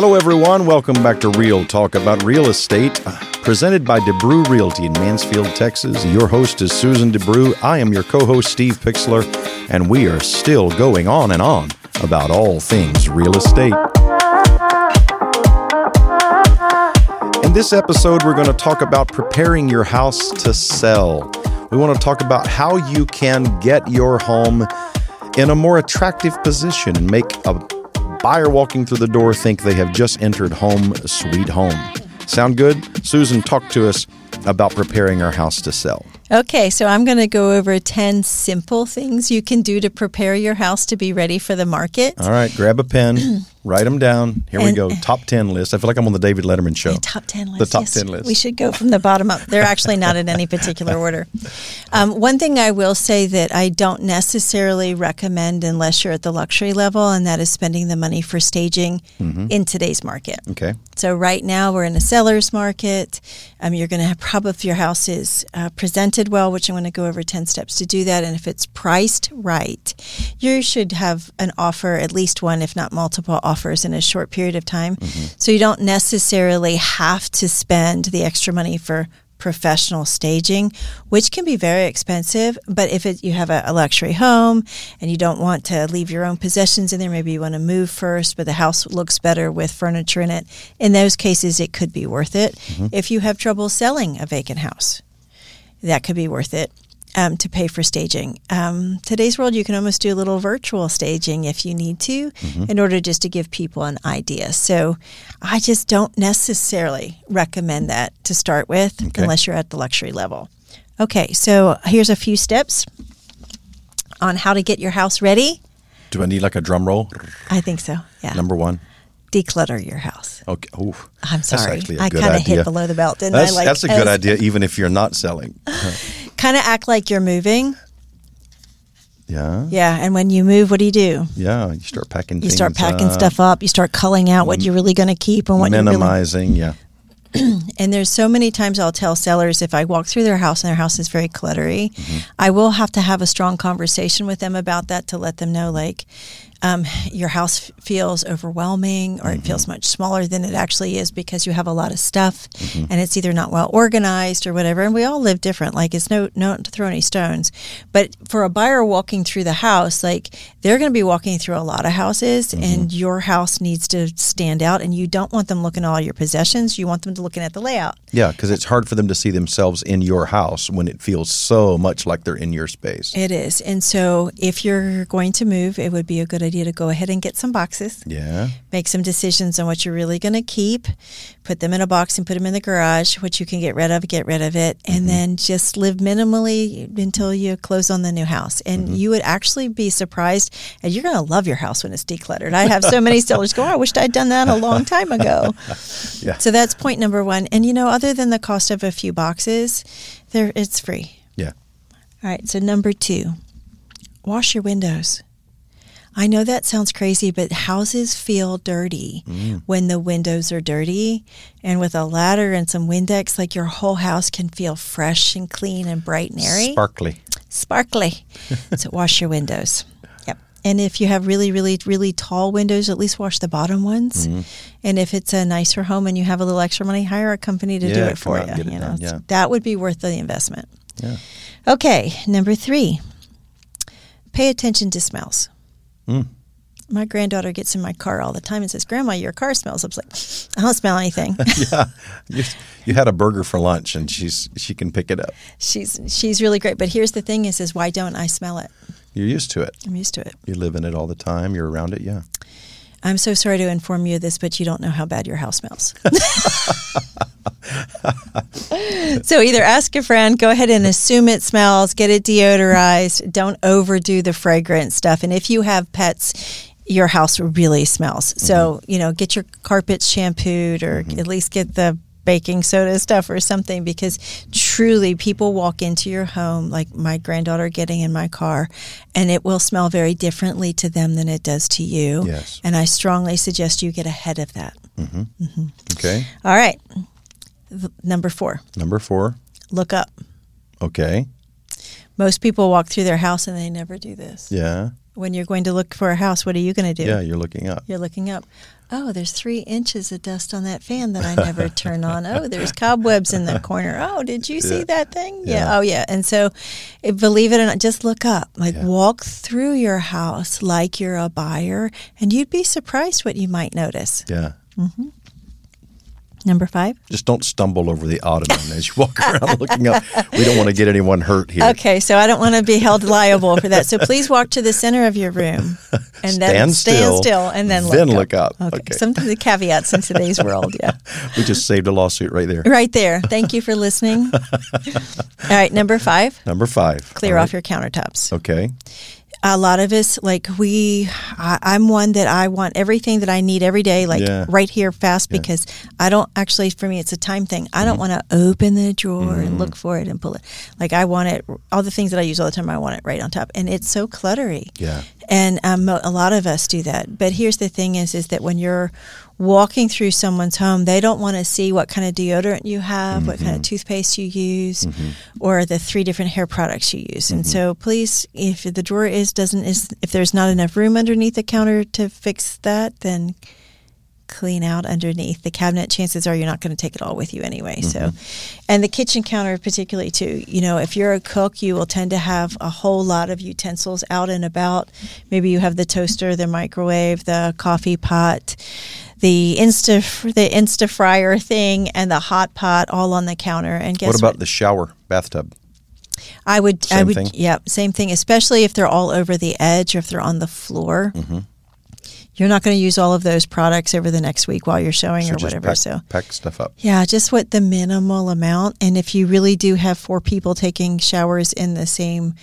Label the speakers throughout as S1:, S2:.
S1: Hello, everyone. Welcome back to Real Talk About Real Estate, uh, presented by DeBrew Realty in Mansfield, Texas. Your host is Susan DeBrew. I am your co host, Steve Pixler, and we are still going on and on about all things real estate. In this episode, we're going to talk about preparing your house to sell. We want to talk about how you can get your home in a more attractive position and make a buyer walking through the door think they have just entered home sweet home. Sound good? Susan, talk to us about preparing our house to sell.
S2: Okay, so I'm going to go over 10 simple things you can do to prepare your house to be ready for the market.
S1: All right, grab a pen, write them down. Here we go. Top 10 list. I feel like I'm on the David Letterman show.
S2: The top 10 list.
S1: The top
S2: yes.
S1: 10 list.
S2: We should go from the bottom up. They're actually not in any particular order. Um, one thing I will say that I don't necessarily recommend unless you're at the luxury level, and that is spending the money for staging
S1: Mm-hmm.
S2: in today's market.
S1: Okay.
S2: So right now we're in a seller's market. Um, you're going to have probably if your house is uh, presented well, which I'm going to go over ten steps to do that, and if it's priced right, you should have an offer, at least one, if not multiple offers in a short period of time. Mm-hmm. So you don't necessarily have to spend the extra money for professional staging, which can be very expensive. But if it, you have a, a luxury home and you don't want to leave your own possessions in there, maybe you want to move first, but the house looks better with furniture in it. In those cases, it could be worth it. Mm-hmm. If you have trouble selling a vacant house, that could be worth it. Um, to pay for staging. Um, today's world, you can almost do a little virtual staging if you need to, in order just to give people an idea. So, I just don't necessarily recommend that to start with,
S1: Okay.
S2: unless you're at the luxury level. Okay, so here's a few steps on how to get your house ready.
S1: Do I need like a drum roll?
S2: I think so. Yeah,
S1: Number one.
S2: declutter your house.
S1: Okay. Ooh,
S2: I'm sorry, I kind of hit below the belt, didn't
S1: That's,
S2: I? Like,
S1: that's a good
S2: as-
S1: idea, even if you're not selling.
S2: Kind of act like you're moving.
S1: Yeah.
S2: Yeah, and when you move, what do you do?
S1: Yeah. You start packing
S2: You start packing
S1: up,
S2: stuff up. You start culling out what you're really going to keep and what you're really.
S1: minimizing. Yeah.
S2: And there's so many times I'll tell sellers if I walk through their house and their house is very cluttery,
S1: Mm-hmm.
S2: I will have to have a strong conversation with them about that to let them know like um, your house feels overwhelming or it
S1: Mm-hmm.
S2: feels much smaller than it actually is because you have a lot of stuff
S1: Mm-hmm.
S2: and it's either not well organized or whatever. And we all live different. Like it's no no to throw any stones, but for a buyer walking through the house, like they're going to be walking through a lot of houses,
S1: Mm-hmm.
S2: and your house needs to stand out. And you don't want them looking at all your possessions. You want them to looking at the layout.
S1: Yeah, because it's hard for them to see themselves in your house when it feels so much like they're in your space.
S2: It is. And so if you're going to move, it would be a good idea to go ahead and get some boxes.
S1: Yeah.
S2: Make some decisions on what you're really going to keep. Put them in a box and put them in the garage. What you can get rid of, get rid of it. And mm-hmm. then just live minimally until you close on the new house. And mm-hmm. you would actually be surprised. And you're going to love your house when it's decluttered. I have so many sellers go, oh, I wished I'd done that a long time ago.
S1: Yeah.
S2: So that's point number one. And you know, other than the cost of a few boxes, there it's free.
S1: Yeah.
S2: All right, so number two, wash your windows. I know that sounds crazy, but houses feel dirty mm. when the windows are dirty. And with a ladder and some Windex, like your whole house can feel fresh and clean and bright and airy.
S1: Sparkly.
S2: Sparkly. so wash your windows. Yep. And if you have really, really, really tall windows, at least wash the bottom ones. Mm-hmm. And if it's a nicer home and you have a little extra money, hire a company to do it for you.
S1: it
S2: you know,
S1: yeah.
S2: that would be worth the investment.
S1: Yeah.
S2: Okay, number three, pay attention to smells.
S1: Mm.
S2: My granddaughter gets in my car all the time and says, "Grandma, your car smells." I was like, "I don't smell anything."
S1: yeah. You, you had a burger for lunch and she's she can pick it up.
S2: she's she's really great, but here's the thing: is is why don't I smell it?
S1: You're used to it.
S2: I'm used to it.
S1: You live in it all the time. You're around it. Yeah.
S2: I'm so sorry to inform you of this, but you don't know how bad your house smells. so either ask a friend, go ahead and assume it smells, get it deodorized. Don't overdo the fragrance stuff. And if you have pets, your house really smells. So, mm-hmm. you know, get your carpets shampooed or mm-hmm. at least get the baking soda stuff or something because truly people walk into your home like my granddaughter getting in my car and it will smell very differently to them than it does to you
S1: Yes.
S2: and i strongly suggest you get ahead of that mm-hmm. Mm-hmm.
S1: Okay.
S2: all right number four
S1: Number four.
S2: look up
S1: Okay.
S2: most people walk through their house and they never do this
S1: Yeah.
S2: When you're going to look for a house, what are you going to do?
S1: Yeah, you're looking up.
S2: You're looking up. Oh, there's three inches of dust on that fan that I never turn on. Oh, there's cobwebs in the corner. Oh, did you see
S1: Yeah.
S2: that thing? Yeah.
S1: Yeah.
S2: Oh, yeah. And so, eh, believe it or not, just look up. Like,
S1: Yeah.
S2: walk through your house like you're a buyer, and you'd be surprised what you might notice.
S1: Yeah.
S2: Number five.
S1: Just don't stumble over the ottoman as you walk around looking up. We don't want to get anyone hurt here.
S2: Okay, so I don't want to be held liable for that. So please walk to the center of your room and then
S1: Stand
S2: stand
S1: still,
S2: and then look
S1: then
S2: up.
S1: look up.
S2: Okay.
S1: Okay.
S2: Some of the caveats in today's world. Yeah.
S1: We just saved a lawsuit right there.
S2: Right there. Thank you for listening. All right, number five,
S1: Number five.
S2: clear off your countertops.
S1: Okay.
S2: A lot of us, like we, I, I'm one that I want everything that I need every day, like
S1: Yeah.
S2: right here fast,
S1: Yeah. Mm-hmm.
S2: because I don't actually, for me, it's a time thing. I don't want to open the drawer and look for it and pull it. Like I want it, all the things that I use all the time, I want it right on top. And it's so cluttery.
S1: Yeah.
S2: And um, a lot of us do that. But here's the thing: is is that when you're walking through someone's home, they don't want to see what kind of deodorant you have, what
S1: Mm-hmm.
S2: kind of toothpaste you use, or the three different hair products you use. And
S1: Mm-hmm.
S2: so, please, if the drawer is doesn't is if there's not enough room underneath the counter to fix that, then clean out underneath the cabinet chances are you're not going to take it all with you anyway so and the kitchen counter particularly too you know if you're a cook you will tend to have a whole lot of utensils out and about maybe you have the toaster the microwave the coffee pot the insta the insta fryer thing and the hot pot all on the counter and guess
S1: what about the shower bathtub?
S2: I would, I would,
S1: thing?
S2: yeah, same thing. Especially if they're all over the edge or if they're on the floor.
S1: Mm-hmm.
S2: You're not going to use all of those products over the next week while you're showing
S1: So
S2: or whatever.
S1: pack,
S2: so,
S1: pack stuff up.
S2: yeah, just what the minimal amount. And if you really do have four people taking showers in the same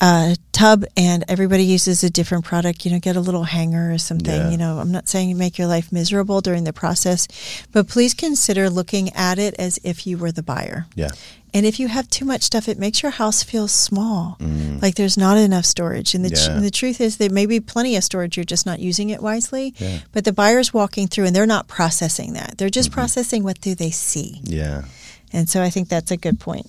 S2: uh, tub and everybody uses a different product, you know, get a little hanger or something.
S1: Yeah.
S2: You know, I'm not saying you make your life miserable during the process, but please consider looking at it as if you were the buyer.
S1: Yeah.
S2: And if you have too much stuff, it makes your house feel small. Like there's not enough storage. And the,
S1: Mm. Yeah.
S2: and the truth is, there may be plenty of storage. You're just not using it wisely.
S1: Yeah.
S2: But the buyer's walking through and they're not processing that. They're
S1: Mm-hmm.
S2: just processing what do they see.
S1: Yeah.
S2: And so I think that's a good point.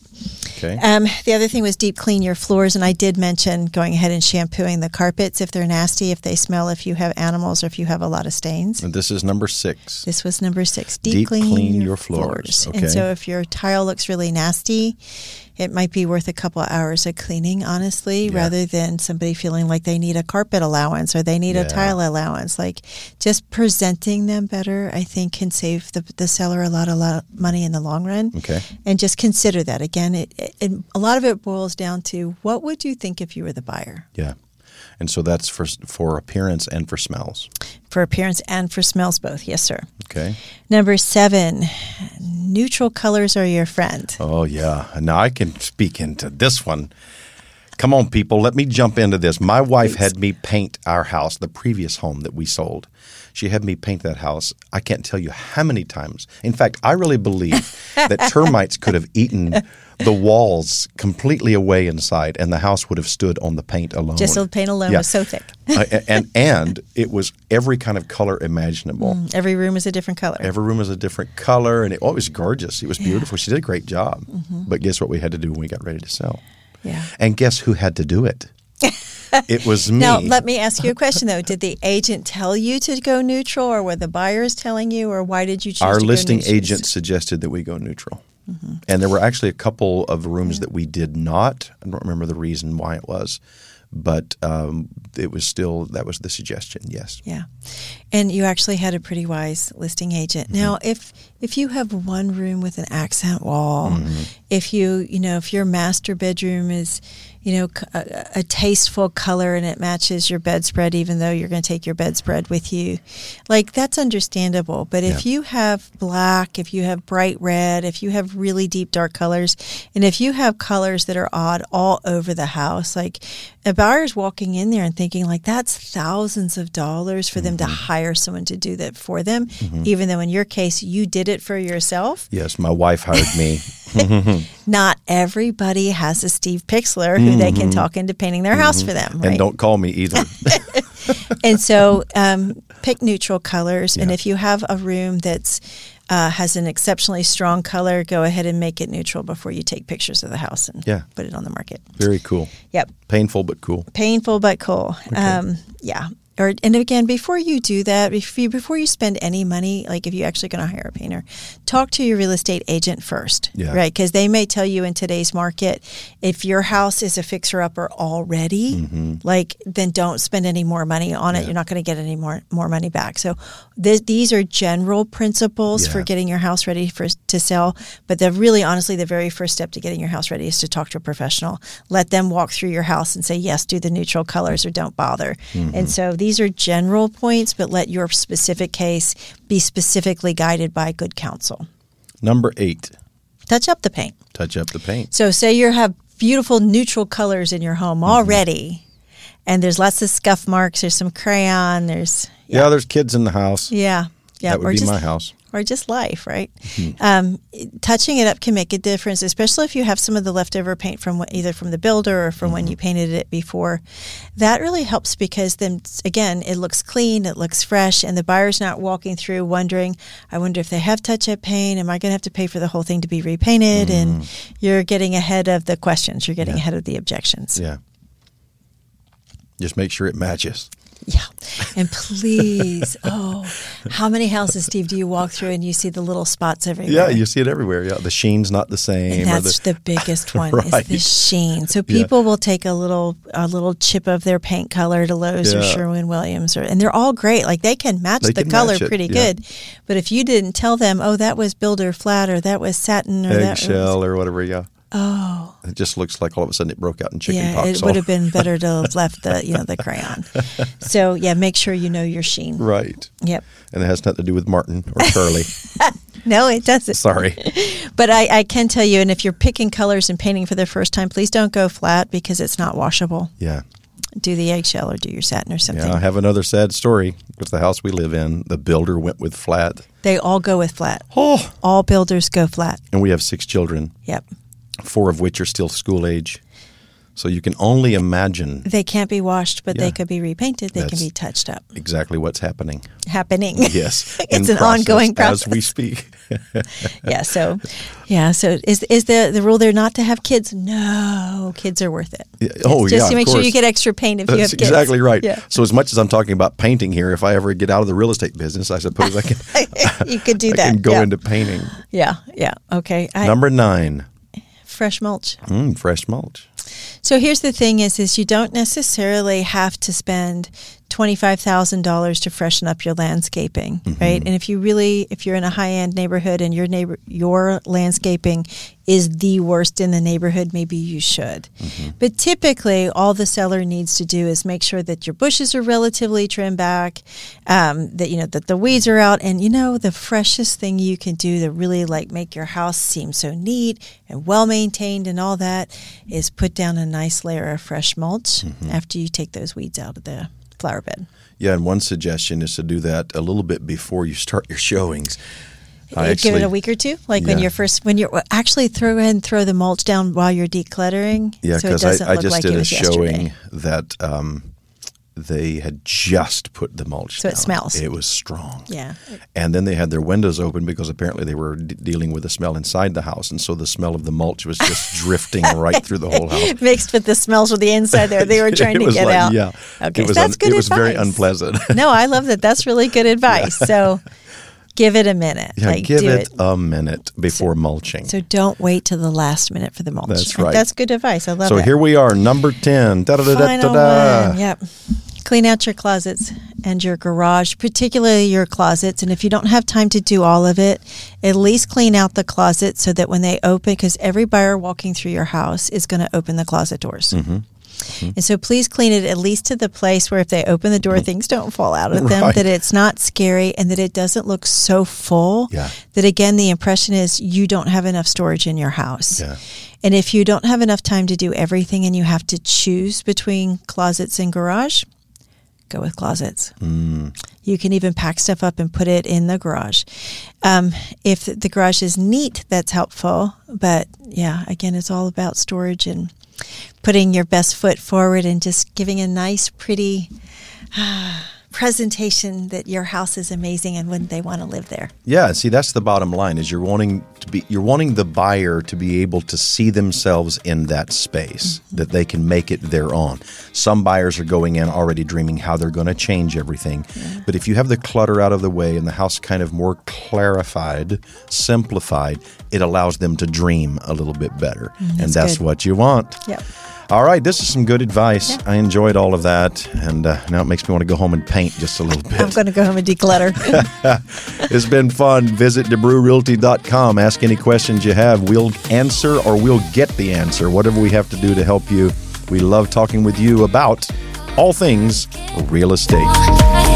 S1: Okay.
S2: Um, the other thing was deep clean your floors. And I did mention going ahead and shampooing the carpets if they're nasty, if they smell, if you have animals, or if you have a lot of stains.
S1: and this is number six.
S2: This was number six. Deep,
S1: Deep
S2: clean,
S1: clean
S2: your, floors.
S1: floors.
S2: And so if your tile looks really nasty, it might be worth a couple hours of cleaning, honestly,
S1: Yeah.
S2: rather than somebody feeling like they need a carpet allowance or they need
S1: Yeah.
S2: a tile allowance. Like just presenting them better, I think, can save the, the seller a lot, a lot of money in the long run.
S1: Okay.
S2: And just consider that. Again, it, it, it, a lot of it boils down to what would you think if you were the buyer?
S1: Yeah. And so that's for for appearance and for smells.
S2: For appearance and for smells, both. Yes, sir.
S1: Okay.
S2: Number seven, neutral colors are your friend.
S1: Oh yeah. Now I can speak into this one. Come on, people. Let me jump into this. My wife had me paint our house, the previous home that we sold. She had me paint that house. I can't tell you how many times. In fact, I really believe that termites could have eaten the walls completely away inside, and the house would have stood on the paint alone.
S2: Just the paint alone
S1: Yeah.
S2: was so thick.
S1: Uh, and and it was every kind of color imaginable.
S2: Every room is a different color.
S1: Every room was a different color, and it, oh, it was gorgeous. It was beautiful. She did a great job.
S2: Mm-hmm.
S1: But guess what we had to do when we got ready to sell?
S2: yeah.
S1: And guess who had to do it? it was me.
S2: Now, let me ask you a question though. Did the agent tell you to go neutral, or were the buyers telling you, or why did you choose
S1: Our
S2: to
S1: listing
S2: go neutral?
S1: agent suggested that we go neutral.
S2: Mm-hmm.
S1: And there were actually a couple of rooms that we did not. I don't remember the reason why it was, but um, it was still, that was the suggestion, yes.
S2: Yeah, and you actually had a pretty wise listing agent.
S1: Mm-hmm.
S2: Now, if if you have one room with an accent wall,
S1: Mm-hmm.
S2: if you you know if your master bedroom is you know a, a tasteful color and it matches your bedspread, even though you're going to take your bedspread with you, like that's understandable. But if
S1: Yeah.
S2: you have black, if you have bright red, if you have really deep dark colors, and if you have colors that are odd all over the house, like a buyer's walking in there and thinking like that's thousands of dollars for them to hire someone to do that for them, even though in your case you did it for yourself.
S1: Yes, my wife hired me.
S2: Not everybody has a Steve Pixler who they can talk into painting their house for them, right?
S1: And don't call me either.
S2: and so um, pick neutral colors. And if you have a room that's uh, has an exceptionally strong color, go ahead and make it neutral before you take pictures of the house and
S1: Yeah.
S2: put it on the market.
S1: Very cool.
S2: Yep.
S1: Painful but cool.
S2: Painful but cool. Um, yeah. Or, and again, before you do that, before you, before you spend any money, like if you're actually going to hire a painter, talk to your real estate agent first,
S1: Yeah.
S2: right? Because they may tell you in today's market, if your house is a fixer upper already, like then don't spend any more money on it.
S1: Mm-hmm. Yeah.
S2: You're not going to get any more more money back. So th- these are general principles for getting your house ready for to sell. But the really, honestly, the very first step to getting your house ready is to talk to a professional. Let them walk through your house and say yes, do the neutral colors or don't bother.
S1: Mm-hmm.
S2: And so these are general points, but let your specific case be specifically guided by good counsel.
S1: Number eight,
S2: Touch up the paint.
S1: touch up the paint.
S2: So say you have beautiful neutral colors in your home
S1: Mm-hmm.
S2: already, and there's lots of scuff marks. There's some crayon. There's
S1: Yeah, there's kids in the house.
S2: yeah, yeah,
S1: that would
S2: or
S1: be
S2: just
S1: my house.
S2: Or just life, right?
S1: Mm-hmm.
S2: Um, touching it up can make a difference, especially if you have some of the leftover paint from what- either from the builder or from when
S1: Mm-hmm.
S2: you painted it before. That really helps because then again, it looks clean, it looks fresh, and the buyer's not walking through wondering, "I wonder if they have touch-up paint. Am I going to have to pay for the whole thing to be repainted?" And you're getting ahead of the questions. You're getting
S1: Mm-hmm. Yeah.
S2: ahead of the objections.
S1: Yeah. Just make sure it matches.
S2: Yeah. And please, oh, how many houses, Steve, do you walk through and you see the little spots everywhere?
S1: Yeah, you see it everywhere. Yeah, the sheen's not the same.
S2: And
S1: or
S2: that's
S1: the,
S2: the, biggest one
S1: Right.
S2: is the sheen. So
S1: Yeah.
S2: people will take a little a little chip of their paint color to Lowe's or Sherwin Williams, or and they're all great. Like they can match
S1: They
S2: the
S1: can
S2: color
S1: match
S2: pretty
S1: yeah.
S2: good. But if you didn't tell them, oh, that was builder flat or that was satin or that was,
S1: eggshell or whatever. Yeah,
S2: oh,
S1: it just looks like all of a sudden it broke out in chicken
S2: yeah,
S1: pox.
S2: it would have been better to have left the you know the crayon. So yeah, make sure you know your sheen.
S1: right,
S2: Yep.
S1: and it has nothing to do with Martin or Charlie.
S2: No, it doesn't.
S1: Sorry.
S2: But I, I can tell you, and if you're picking colors and painting for the first time, please don't go flat because it's not washable.
S1: Yeah,
S2: Do the eggshell or do your satin or something.
S1: yeah. I have another sad story It's the house we live in. The builder went with flat.
S2: They all go with flat.
S1: Oh,
S2: All builders go flat.
S1: and we have six children,
S2: Yep.
S1: Four of which are still school age. So you can only imagine
S2: They can't be washed, but
S1: Yeah.
S2: they could be repainted. They can be touched up.
S1: exactly what's happening.
S2: Happening.
S1: Yes,
S2: it's an ongoing process.
S1: as we speak.
S2: yeah. So, yeah. So is is the the rule there not to have kids? No, kids are worth it.
S1: Yeah, oh,
S2: just
S1: yeah,
S2: to
S1: of
S2: make sure you get extra paint if you have kids.
S1: exactly right.
S2: Yeah.
S1: So as much as I'm talking about painting here, if I ever get out of the real estate business, I suppose I can.
S2: you could do
S1: I
S2: that.
S1: can go
S2: yeah.
S1: into painting.
S2: yeah. Yeah. Okay. I,
S1: Number nine,
S2: fresh mulch.
S1: mm, fresh mulch.
S2: So here's the thing: is is you don't necessarily have to spend twenty five thousand dollars to freshen up your landscaping, mm-hmm. right? And if you really, if you're in a high end neighborhood and your neighbor your landscaping is the worst in the neighborhood, maybe you should. Mm-hmm. But typically, all the seller needs to do is make sure that your bushes are relatively trimmed back, um, that you know that the weeds are out, and you know the freshest thing you can do to really like make your house seem so neat and well maintained and all that is put down a nice layer of fresh mulch mm-hmm. after you take those weeds out of the flower bed.
S1: Yeah, and one suggestion is to do that a little bit before you start your showings. I
S2: Uh, Give it a week or two, like when
S1: Yeah.
S2: you're first when you're actually throw and throw the mulch down while you're decluttering.
S1: Yeah,
S2: so it
S1: because
S2: doesn't
S1: I, I
S2: look
S1: just
S2: like
S1: did a showing
S2: yesterday.
S1: that um, they had just put the mulch
S2: So it smells.
S1: It was strong.
S2: Yeah,
S1: And then they had their windows open because apparently they were d- dealing with the smell inside the house. And so the smell of the mulch was just drifting right through the whole house.
S2: mixed with the smells of the inside there. They were trying
S1: It
S2: to
S1: was
S2: get
S1: like-
S2: out.
S1: Yeah.
S2: Okay,
S1: It was,
S2: so that's
S1: un-
S2: good
S1: it was very unpleasant.
S2: no, I love that. That's really good advice. So give it a minute.
S1: yeah,
S2: like
S1: give
S2: do
S1: it, a minute before mulching.
S2: So don't wait till the last minute for the mulch.
S1: That's right.
S2: That's good advice. I love
S1: So
S2: it.
S1: here we are, number 10. Da-da-da-da-da-da.
S2: Final one. Yep. Clean out your closets and your garage, particularly your closets. And if you don't have time to do all of it, at least clean out the closet so that when they open, because every buyer walking through your house is going to open the closet doors.
S1: Mm-hmm.
S2: And so please clean it at least to the place where if they open the door, things don't fall out of them,
S1: Mm-hmm. Right.
S2: that it's not scary, and that it doesn't look so full
S1: Yeah.
S2: that again, the impression is you don't have enough storage in your house.
S1: Yeah.
S2: And if you don't have enough time to do everything and you have to choose between closets and garage, go with closets.
S1: Mm.
S2: You can even pack stuff up and put it in the garage. Um, if the garage is neat, that's helpful. But yeah, again, it's all about storage and putting your best foot forward and just giving a nice, pretty presentation that your house is amazing and wouldn't they want to live there?
S1: Yeah, see that's the bottom line is you're wanting to be you're wanting the buyer to be able to see themselves in that space mm-hmm. that they can make it their own. Some buyers are going in already dreaming how they're going to change everything. Yeah. But if you have the clutter out of the way and the house kind of more clarified, simplified, it allows them to dream a little bit better. Mm, that's and that's good. what you want.
S2: Yep.
S1: All right, this is some good advice. Yeah. I enjoyed all of that, and uh, now it makes me want to go home and paint just a little bit.
S2: I'm going to go home and declutter.
S1: it's been fun. Visit DeBrewRealty.com. Ask any questions you have. We'll answer or we'll get the answer, whatever we have to do to help you. We love talking with you about all things real estate.